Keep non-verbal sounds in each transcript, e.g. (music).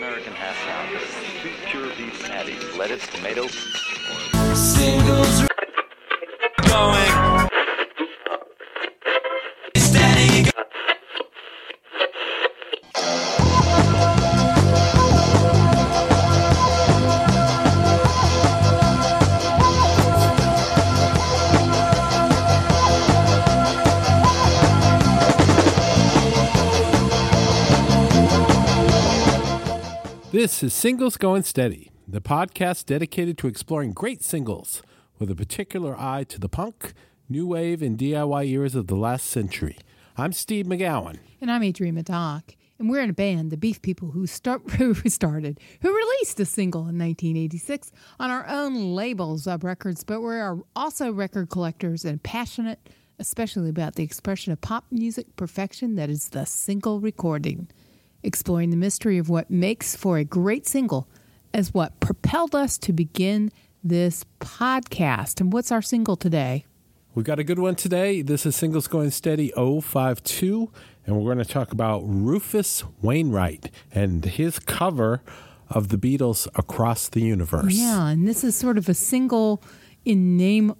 American half pound. This is two pure beef patties, lettuce, tomato. Singles This is Singles Going Steady, the podcast dedicated to exploring great singles with a particular eye to the punk, new wave, and DIY eras of the last century. I'm Steve McGowan. And I'm Adrienne Madoc. And we're in a band, the Beef People, who, start, (laughs) who started, who released a single in 1986 on our own label, Zub Records. But we're also record collectors and passionate, especially about the expression of pop music perfection that is the single recording. Exploring the mystery of what makes for a great single as what propelled us to begin this podcast. And what's our single today? We've got a good one today. This is Singles Going Steady 052, and we're going to talk about Rufus Wainwright and his cover of the Beatles' Across the Universe. Yeah, and this is sort of a single in name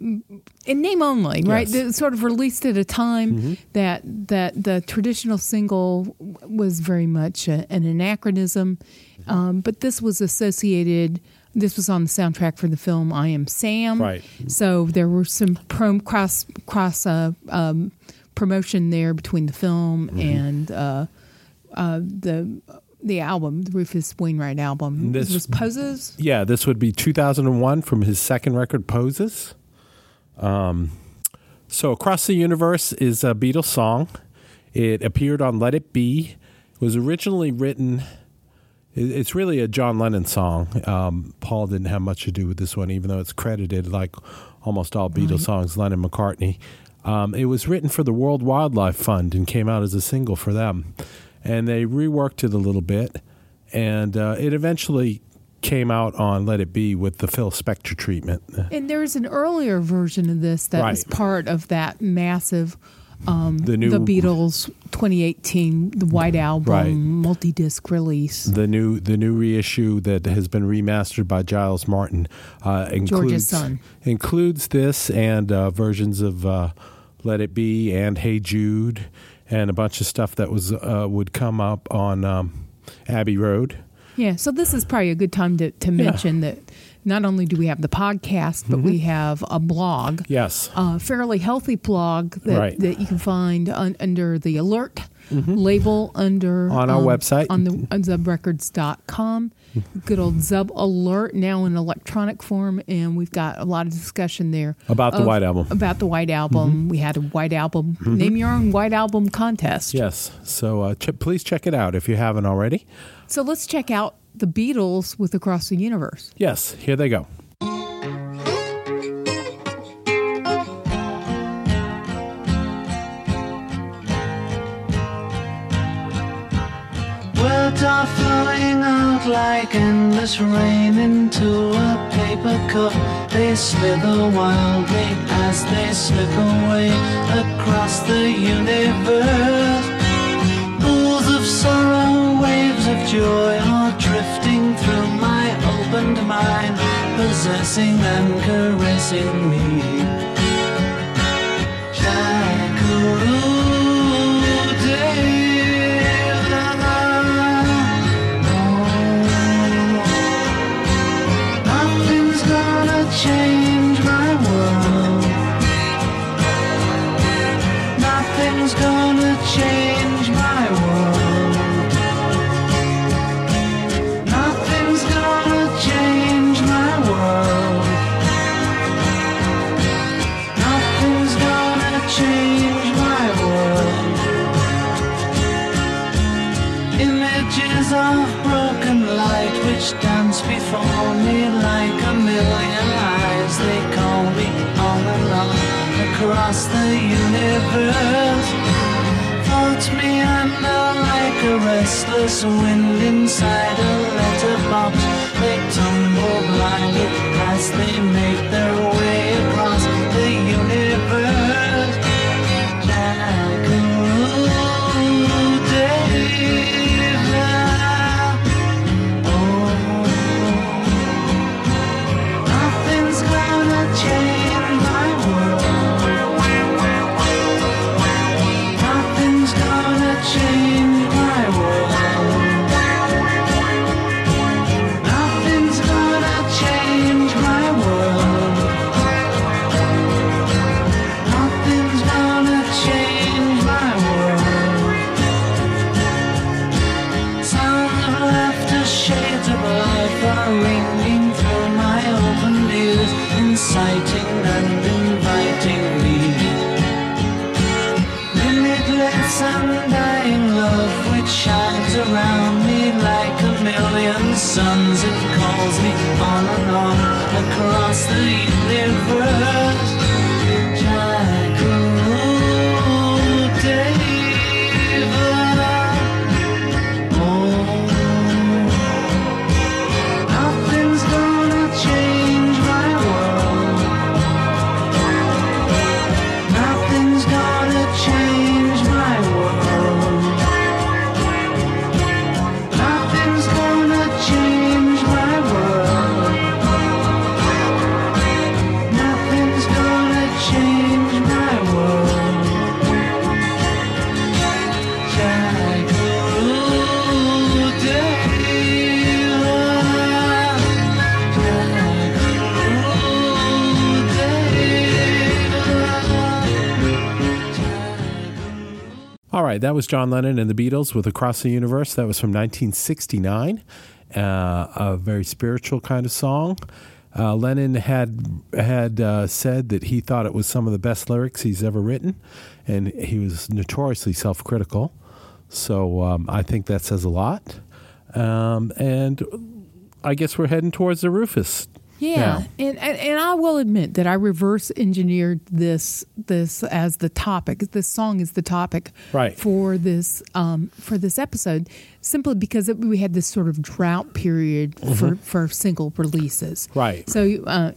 in name only, right? Yes. Sort of released at a time that that the traditional single was very much a, an anachronism, um, but this was associated. This was on the soundtrack for the film I Am Sam, Right. So there were some prom, cross cross uh, um, promotion there between the film and uh, uh, the the album, the Rufus Wainwright album. This- was Poses. Yeah, this would be 2001 from his second record, Poses. Um, so, Across the Universe is a Beatles song. It appeared on Let It Be. It was originally written, it's really a John Lennon song. Um, Paul didn't have much to do with this one, even though it's credited like almost all Beatles songs, Lennon McCartney. Um, it was written for the World Wildlife Fund and came out as a single for them. And they reworked it a little bit, and uh, it eventually came out on Let It Be with the Phil Spector treatment. And there's an earlier version of this that was Right. part of that massive um, The new- the Beatles 2018 the White Album Right. multi-disc release. the new the new reissue that has been remastered by Giles Martin uh, includes includes this and uh, versions of uh, Let It Be and Hey Jude and a bunch of stuff that was uh, would come up on um, Abbey Road. Yeah, so this is probably a good time to, to mention that not only do we have the podcast, but Mm-hmm. we have a blog, Yes, a fairly healthy blog that, Right. that you can find un, under the alert label under Mm-hmm. On our um, website. on the on zubrecords.com. Good old Zub Alert now in electronic form, and we've got a lot of discussion there About the White Album. Mm-hmm. About the White Album, we had a White Album name your own White Album contest. yes. So uh, ch- please check it out if you haven't already. So let's check out the Beatles with Across the Universe. Yes, here they go. Words are flowing out like endless rain into a paper cup. They slither wildly as they slip away across the universe. Joy are drifting through my opened mind, possessing and caressing me. Across the universe. Floats me under like a restless wind inside a letterbox. They tumble blindly as they right, that was John Lennon and the Beatles with Across the Universe. That was from 1969, uh, a very spiritual kind of song. Uh, Lennon had had uh, said that he thought it was some of the best lyrics he's ever written, and he was notoriously self-critical. So um, I think that says a lot. Um, and I guess we're heading towards the Rufus. Yeah, now. and, and and I will admit that I reverse engineered this this as the topic. This song is the topic Right. for this um, for this episode, simply because it, we had this sort of drought period for, for single releases. Mm-hmm. Right. So uh,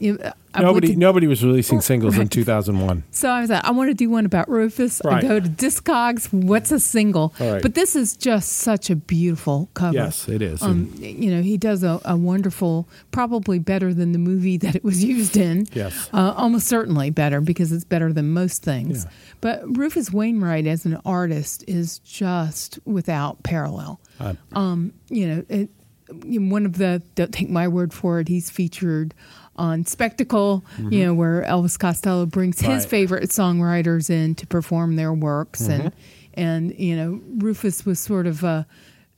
Nobody to- nobody was releasing singles in 2001. So I was like, I want to do one about Rufus. I go to Discogs. What's a single? Right. But this is just such a beautiful cover. Yes, it is. Um, you know, he does a, a wonderful, probably better than the movie (laughs) that it was used in. Yes. Uh, almost certainly better because it's better than most things. Yeah. But Rufus Wainwright as an artist is just without parallel. Uh, Um, you know, it, you one of the, don't take my word for it, he's featured on Spectacle, you know, where Elvis Costello brings his Mm-hmm. Favorite songwriters in to perform their works. And, Mm-hmm. and, you know, Rufus was sort of a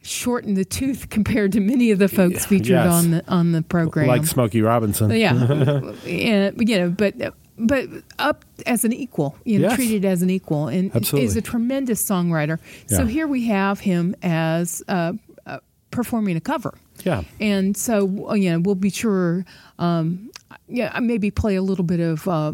short in the tooth (laughs) compared to many of the folks featured Yes. on the on the program. like Smokey Robinson. Yeah, (laughs) and, you know, but but up as an equal, you know, Yes. treated as an equal, and Absolutely. is a tremendous songwriter. So here we have him as uh, uh, performing a cover. Yeah. And so, you know, we'll be sure, um, yeah, maybe play a little bit of uh,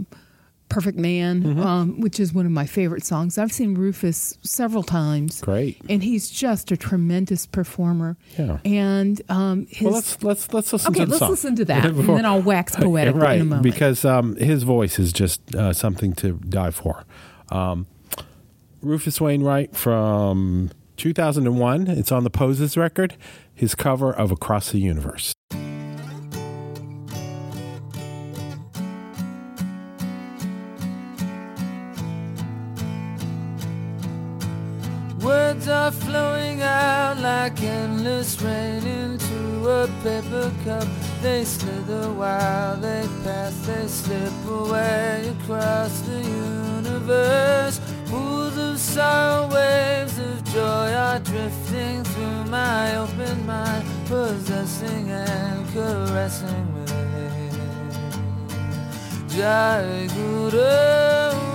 Perfect Man, Mm-hmm. um, which is one of my favorite songs. I've seen Rufus several times. Great. And he's just a tremendous performer. Yeah. And um, his. Well, let's let's let's listen okay, to let's song. listen to that, (laughs) and then I'll wax poetic right, in a moment. because um, his voice is just uh, something to die for. Um, Rufus Wainwright from 2001. It's on the Poses record. His cover of Across the Universe. Flowing out like endless rain into a paper cup. They slither while they pass, they slip away across the universe. Pools of sorrow, waves of joy are drifting through my open mind, possessing and caressing me. Jai Guru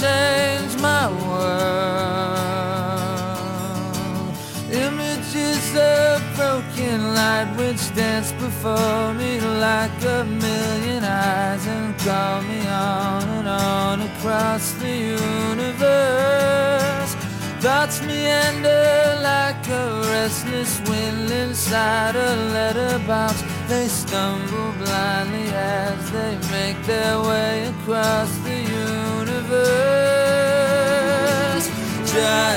change my world. Images of broken light which dance before me like a million eyes and call me on and on across the universe. Thoughts meander like a restless wind inside a letterbox. They stumble blindly as they make their way across the just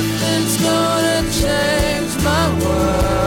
Nothing's gonna change my world.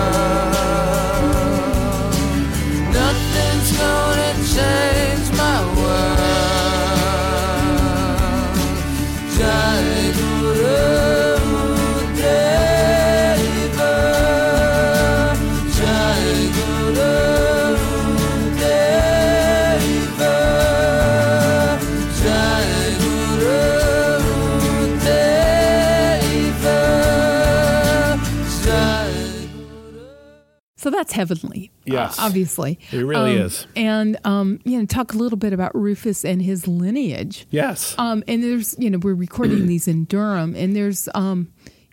Heavenly. Yes. uh, obviously. It really Um, is. And, um, you know, talk a little bit about Rufus and his lineage. Yes. Um, and there's, you know, we're recording these in Durham, and there's um,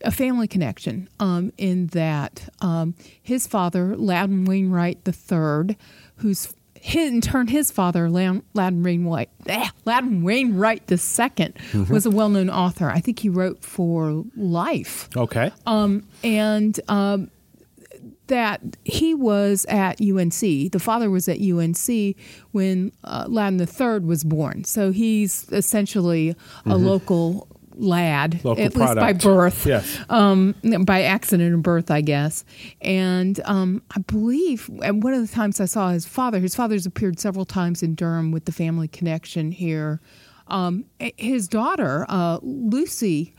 a family connection um, in that um, his father, Loudon Wainwright III, who's his, in turn his father, Loudon Wainwright, eh, Loudon Wainwright II, Mm-hmm. was a well-known author. I think he wrote for Life okay. um, and um, that he was at UNC. The father was at UNC when uh, Loudon III was born. So he's essentially a local lad, Mm-hmm. Local at least by birth. Yes. Um, by accident of birth, I guess. And um, I believe at one of the times I saw his father, his father's appeared several times in Durham with the family connection here. Um, his daughter, uh, Lucy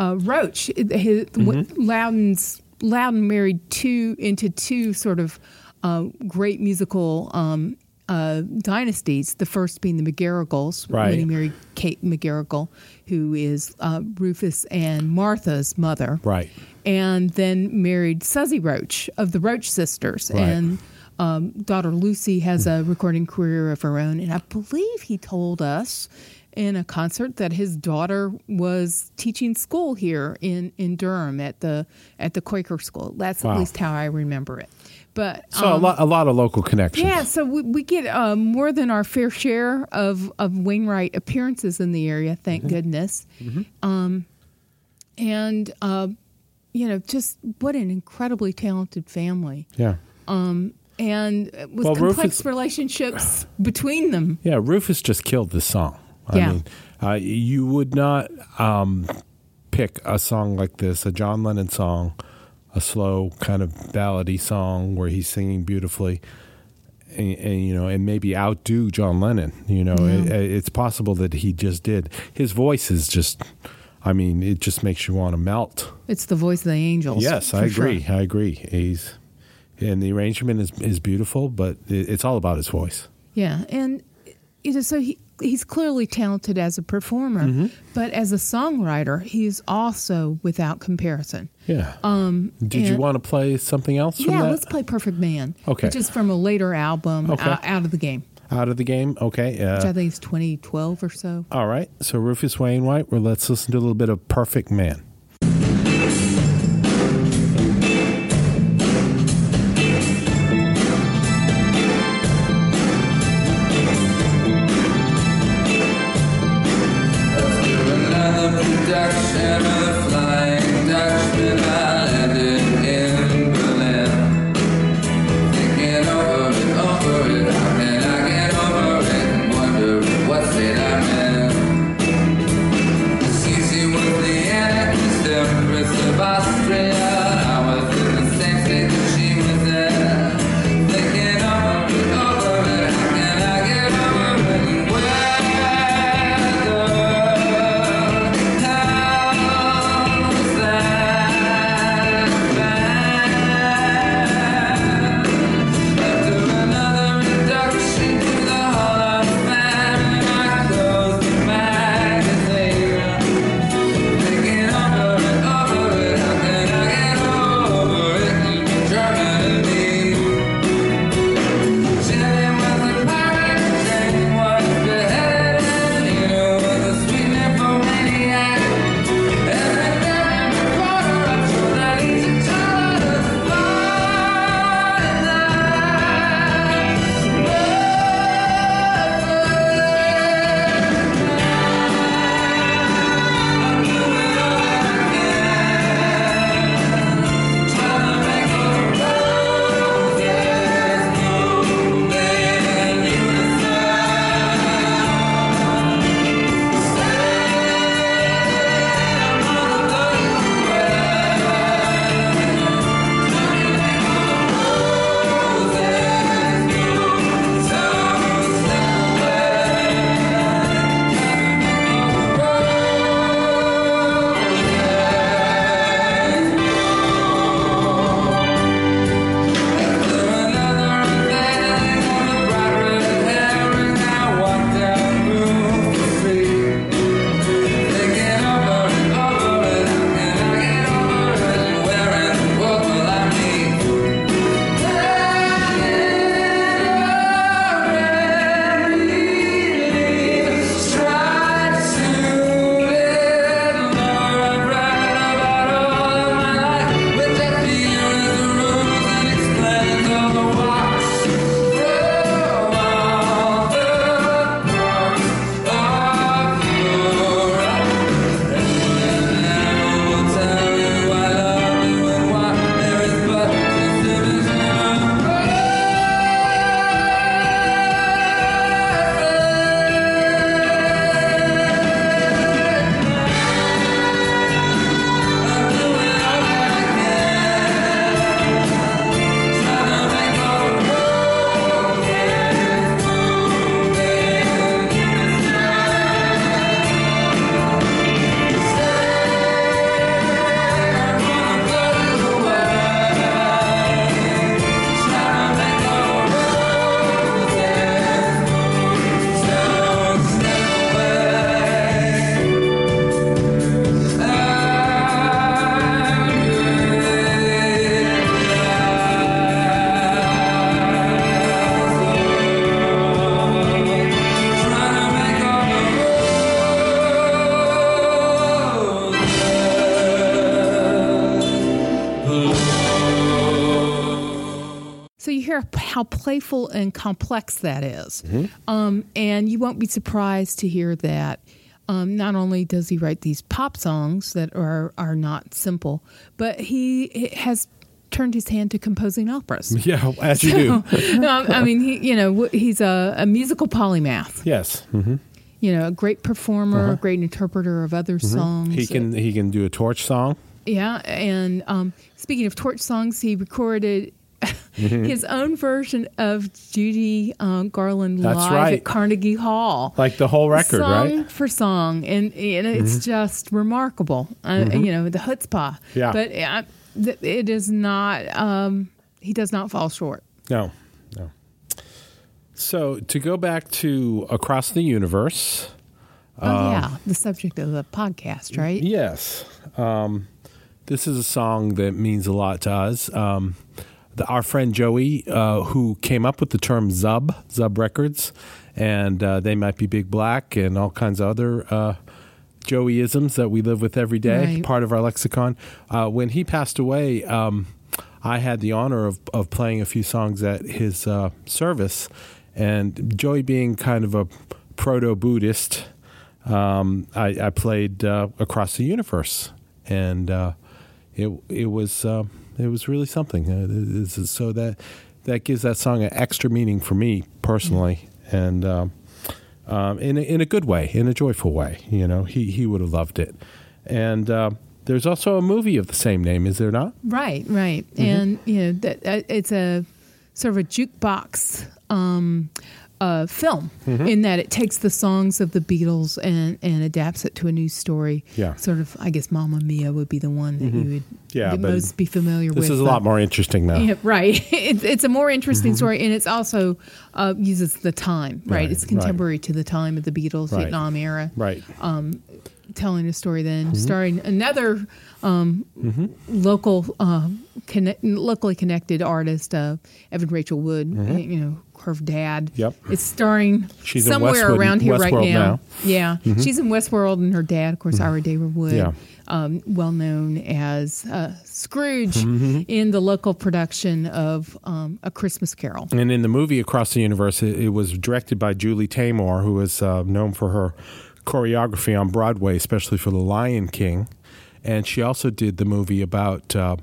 uh, Roche, his, Loudon's Loudon married two into two sort of uh, great musical um, uh, dynasties. The first being the McGarrigles, Right. when he married Kate McGarrigle, who is uh, Rufus and Martha's mother. Right. And then married Suzzy Roche of the Roche sisters. Right. And um, daughter Lucy has a recording career of her own. And I believe he told us in a concert that his daughter was teaching school here in, in Durham at the at the Quaker school. That's Wow. at least how I remember it. But So a um, lot, a lot of local connections. yeah, so we, we get uh, more than our fair share of, of Wainwright appearances in the area, thank Mm-hmm. goodness. Um, and, uh, you know, just what an incredibly talented family. Yeah. And uh, with Well, complex Rufus- relationships between them. Yeah, Rufus just killed the song. I Yeah. mean, uh, you would not um, pick a song like this, a John Lennon song, a slow kind of ballady song where he's singing beautifully, and, and you know, and maybe outdo John Lennon. You know, it, it's possible that he just did. His voice is just, I mean, it just makes you want to melt. It's the voice of the angels. Yes, I sure. agree. I agree. He's and the arrangement is is beautiful, but it, it's all about his voice. Yeah, and you know, so he he's clearly talented as a performer, Mm-hmm. but as a songwriter, he is also without comparison. Yeah. Um, Did you want to play something else from yeah, that? let's play Perfect Man, Okay. which is from a later album, Okay. uh, Out of the Game, Out of the game? Okay. which I Uh, think is 2012 or so. all right. So Rufus Wainwright, well, let's listen to a little bit of Perfect Man. How playful and complex that is. Mm-hmm. Um, and you won't be surprised to hear that. Um, not only does he write these pop songs that are are not simple, but he has turned his hand to composing operas. (laughs) Yeah, as you do. (laughs) um, I mean, he you know he's a, a musical polymath. Yes. hmm You know, a great performer, a great interpreter of other songs. Uh-huh. Mm-hmm. He can he can do a torch song. Yeah, and um, speaking of torch songs, he recorded his own version of Judy uh, Garland That's live right. at Carnegie Hall. Like the whole record, song right? Mm-hmm. for song, and, and it's just remarkable. Uh, You know, the chutzpah. Yeah. But th- it is not. Um, he does not fall short. No, no. So to go back to Across the Universe, oh yeah, the subject of the podcast, right? yes, um, this is a song that means a lot to us. Um, the, our friend Joey, uh, who came up with the term Zub, Zub Records, and uh, they might be Big Black and all kinds of other uh, Joeyisms that we live with every day, Right. part of our lexicon. Uh, when he passed away, um, I had the honor of, of playing a few songs at his uh, service, and Joey being kind of a proto Buddhist, um, I, I played uh, across the universe, and uh, it it was uh, it was really something. Uh, so that that gives that song an extra meaning for me personally, and um, um, in a, in a good way, in a joyful way. You know, he he would have loved it, and. Uh, there's also a movie of the same name, is there not? Right, right, Mm-hmm. and you know that uh, it's a sort of a jukebox um, uh, film Mm-hmm. in that it takes the songs of the Beatles and and adapts it to a new story. Yeah. Mm-hmm. sort of. I guess "Mamma Mia" would be the one that you would Yeah, most be familiar with. This is a lot more interesting now. Yeah, right. (laughs) It's, it's a more interesting Mm-hmm. story, and it's also uh, uses the time. Right, Right, it's right. contemporary to the time of the Beatles, Right. Vietnam era. Right. Telling a story then, Mm-hmm. starring another um, local, um, connect, locally connected artist, uh, Evan Rachel Wood. You know, her dad. Mm-hmm. Yep. It's starring She's somewhere around here right Westworld now. now. Mm-hmm. Yeah, she's in Westworld, and her dad, of course, Ira David Wood. Yeah. Um, well known as uh, Scrooge Mm-hmm. in the local production of um, A Christmas Carol. And in the movie Across the Universe, it, it was directed by Julie Taymor, who is uh, known for her choreography on Broadway, especially for The Lion King. And she also did the movie about uh,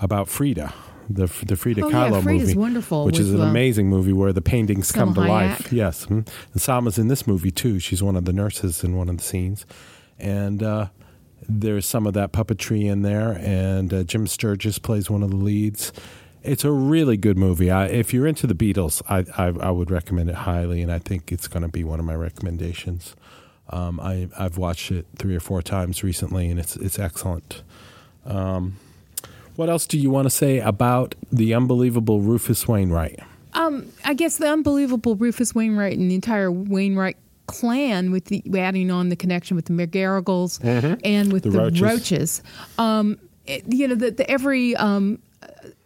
about Frida, the the Frida Oh, yeah, Kahlo Frida's movie, wonderful which is an uh, amazing movie where the paintings come to Salma life. Yes, mhm. and Salma's in this movie too. She's one of the nurses in one of the scenes, and. Uh, there's some of that puppetry in there, and uh, Jim Sturgess plays one of the leads. It's a really good movie. I, if you're into the Beatles, I, I, I would recommend it highly, and I think it's going to be one of my recommendations. Um, I, I've watched it three or four times recently, and it's it's excellent. Um, what else do you want to say about the unbelievable Rufus Wainwright? I guess the unbelievable Rufus Wainwright and the entire Wainwright clan, with the adding on the connection with the McGarrigles and with The the, Roches. Roches. Um, it- you know, the, the, every um,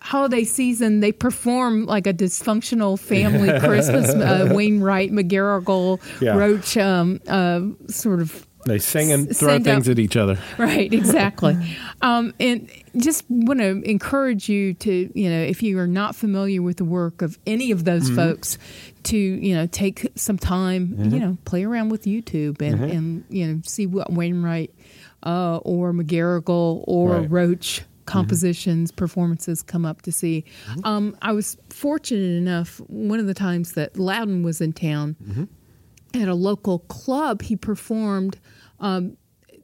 holiday season they perform like a dysfunctional family (laughs) Christmas. Uh, Wainwright, McGarrigle, Yeah. Roche, um, uh, sort of They sing and throw send things out- at each other. (laughs) Right, exactly. (laughs) um, and just want to encourage you to, you know, if you are not familiar with the work of any of those Mm-hmm. folks, to, you know, take some time, you know, play around with YouTube and, Mm-hmm. and you know, see what Wainwright uh, or McGarrigle or Right. Mm-hmm. Roche compositions, performances come up to see. Um, I was fortunate enough, one of the times that Loudon was in town, Mm-hmm. at a local club, he performed um,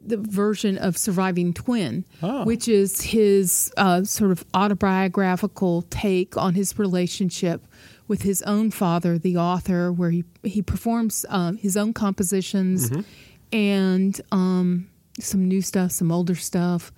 the version of Surviving Twin, Oh. which is his uh, sort of autobiographical take on his relationship with his own father, the author, where he, he performs um, his own compositions and um, some new stuff, some older stuff.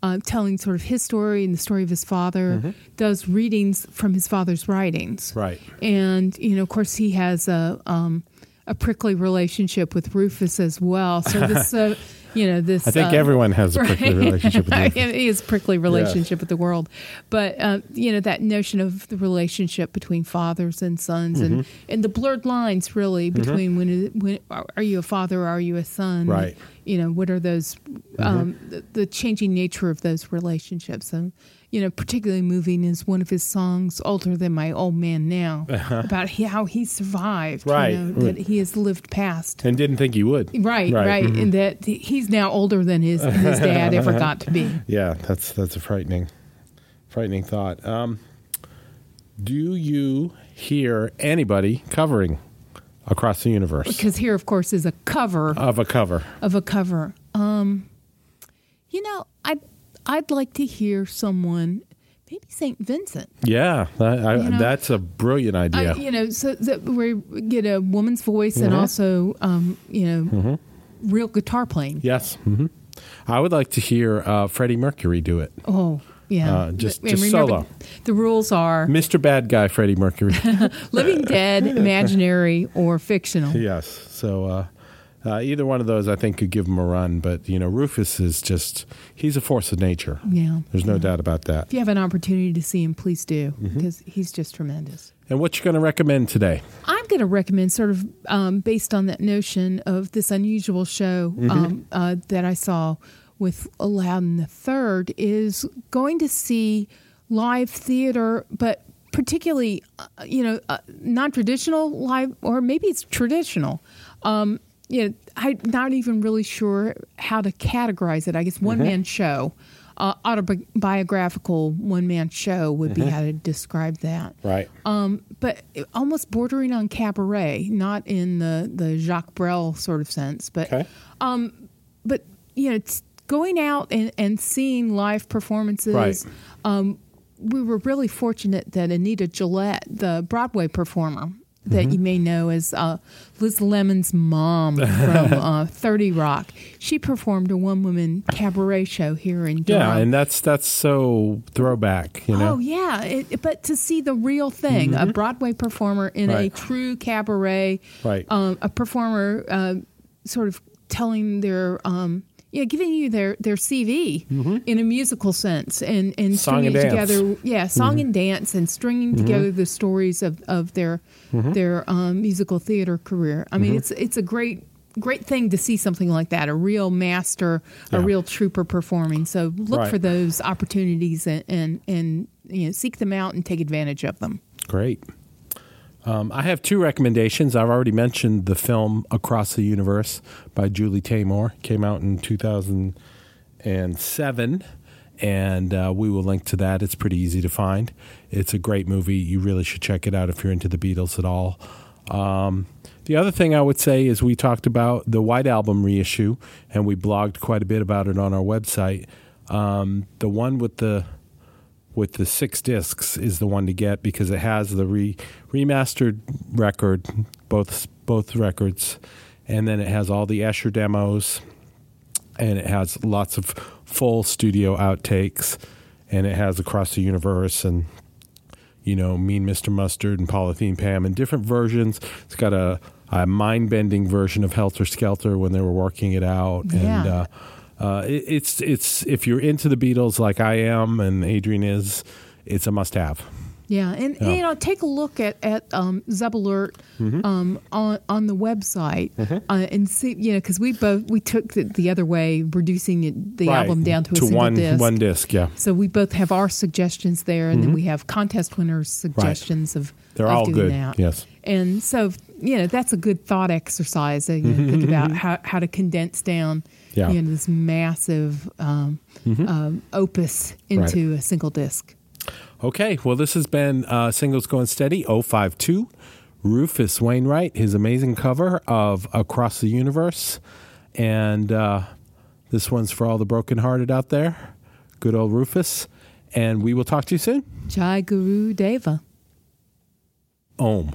Uh, telling sort of his story and the story of his father, does readings from his father's writings Right. and you know, of course, he has a um, a prickly relationship with Rufus as well. So this, uh, (laughs) you know, this. I think uh, everyone has a prickly relationship with (laughs) Rufus. he has prickly relationship with the world, but uh, you know that notion of the relationship between fathers and sons, and Mm-hmm. and the blurred lines really between when it- when are you a father, or are you a son? Right. You know what are those um, the, the changing nature of those relationships, and you know particularly moving is one of his songs, "Older Than My Old Man Now," about he, how he survived, Uh-huh. Right. You know, that he has lived past. And didn't think he would. Right, right, mhm. and that he's now older than his his dad ever (laughs) got to be. Yeah, that's that's a frightening, frightening thought. Um, do you hear anybody covering across the universe Because here, of course, is a cover of a cover? of a cover. Um, you know, I'd like to hear someone, maybe Saint Vincent. Yeah, that, I, You know, that's a brilliant idea. I, you know, so that we get a woman's voice and Mm-hmm. also, um, you know, real guitar playing. yes, hmm I would like to hear uh, Freddie Mercury do it. Oh, Yeah, Uh, just And solo. The rules are Mr. Bad Guy, Freddie Mercury. (laughs) living dead, (laughs) imaginary, or fictional. yes. So uh, uh, either one of those, I think, could give him a run. But you know, Rufus is just—he's a force of nature. Yeah. There's no doubt about that. If you have an opportunity to see him, please do Mm-hmm. because he's just tremendous. And what you going to recommend today? I'm going to recommend, sort of um, based on that notion of this unusual show Mm-hmm. um, uh, that I saw with Loudon the Third, is going to see live theater, but particularly, uh, you know, uh, non-traditional live, or maybe it's traditional. Um, you know, I'm not even really sure how to categorize it. I guess one man show, uh, autobiographical one man show would be how to describe that Right. um, but almost bordering on cabaret, not in the, the Jacques Brel sort of sense, but Okay. but you know, it's going out and, and seeing live performances. Right. Um, we were really fortunate that Anita Gillette, the Broadway performer that Mm-hmm. you may know as uh, Liz Lemon's mom from (laughs) uh, Thirty Rock, she performed a one woman cabaret show here in Durham. Yeah, and that's that's so throwback. You know. Oh yeah, it, but to see the real thing, a Broadway performer in Mm-hmm. Right. a true cabaret, Right. Um, a performer uh, sort of telling their, um, yeah, giving you their their CV in a musical sense, and and Mm-hmm. Song stringing and dance. together, yeah, song and dance, and stringing together the stories of of their their um, musical theater career. I mean, it's it's a great. Great thing to see something like that, a real master, a real trooper performing. So look Right. for those opportunities and, and and you know seek them out and take advantage of them. Great. Um, I have two recommendations. I've already mentioned the film Across the Universe by Julie Taymor. Came out in 2007, and uh, we will link to that. It's pretty easy to find. It's a great movie. You really should check it out if you're into the Beatles at all. Um, the other thing I would say is we talked about the White Album reissue, and we blogged quite a bit about it on our website. Um, the one with the with the six discs is the one to get because it has the re, remastered record, both both records, and then it has all the Esher demos, and it has lots of full studio outtakes, and it has Across the Universe and you know Mean Mr. Mustard and Polythene Pam and different versions. It's got a, a mind bending version of Helter Skelter when they were working it out, and. Uh, uh, it, it's it's if you're into the Beatles like I am and Adrienne is, it's a must have. Yeah, and Yeah. you know, take a look at at um, Zub Alert Mm-hmm. um, on on the website uh, and see, you know, because we both we took the, the other way, reducing it, the album down to a single one disc. one disc. Yeah, So we both have our suggestions there, and then we have contest winners' suggestions of Mm-hmm. they're of all doing good. that. Yes, And so, you know, that's a good thought exercise. uh, You know, think (laughs) about how, how to condense down, Mm-hmm. Yeah. Mm-hmm. you know, this massive um, um, opus into a single disc. Okay, well, this has been uh, Singles Going Steady 052. Rufus Wainwright, his amazing cover of Across the Universe. And uh, this one's for all the brokenhearted out there. Good old Rufus. And we will talk to you soon. Jai Guru Deva. Om.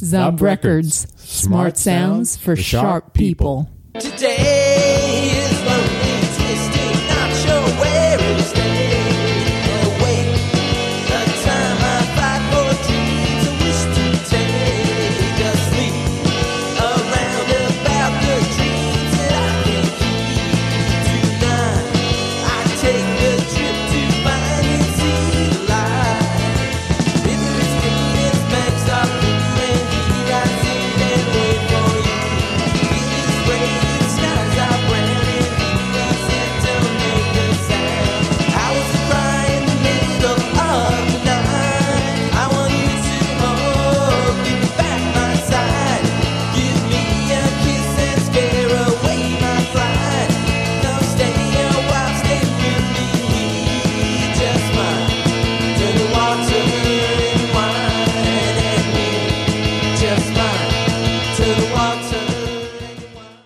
Zub, Zub Records. Records. Smart sounds for sharp people. Today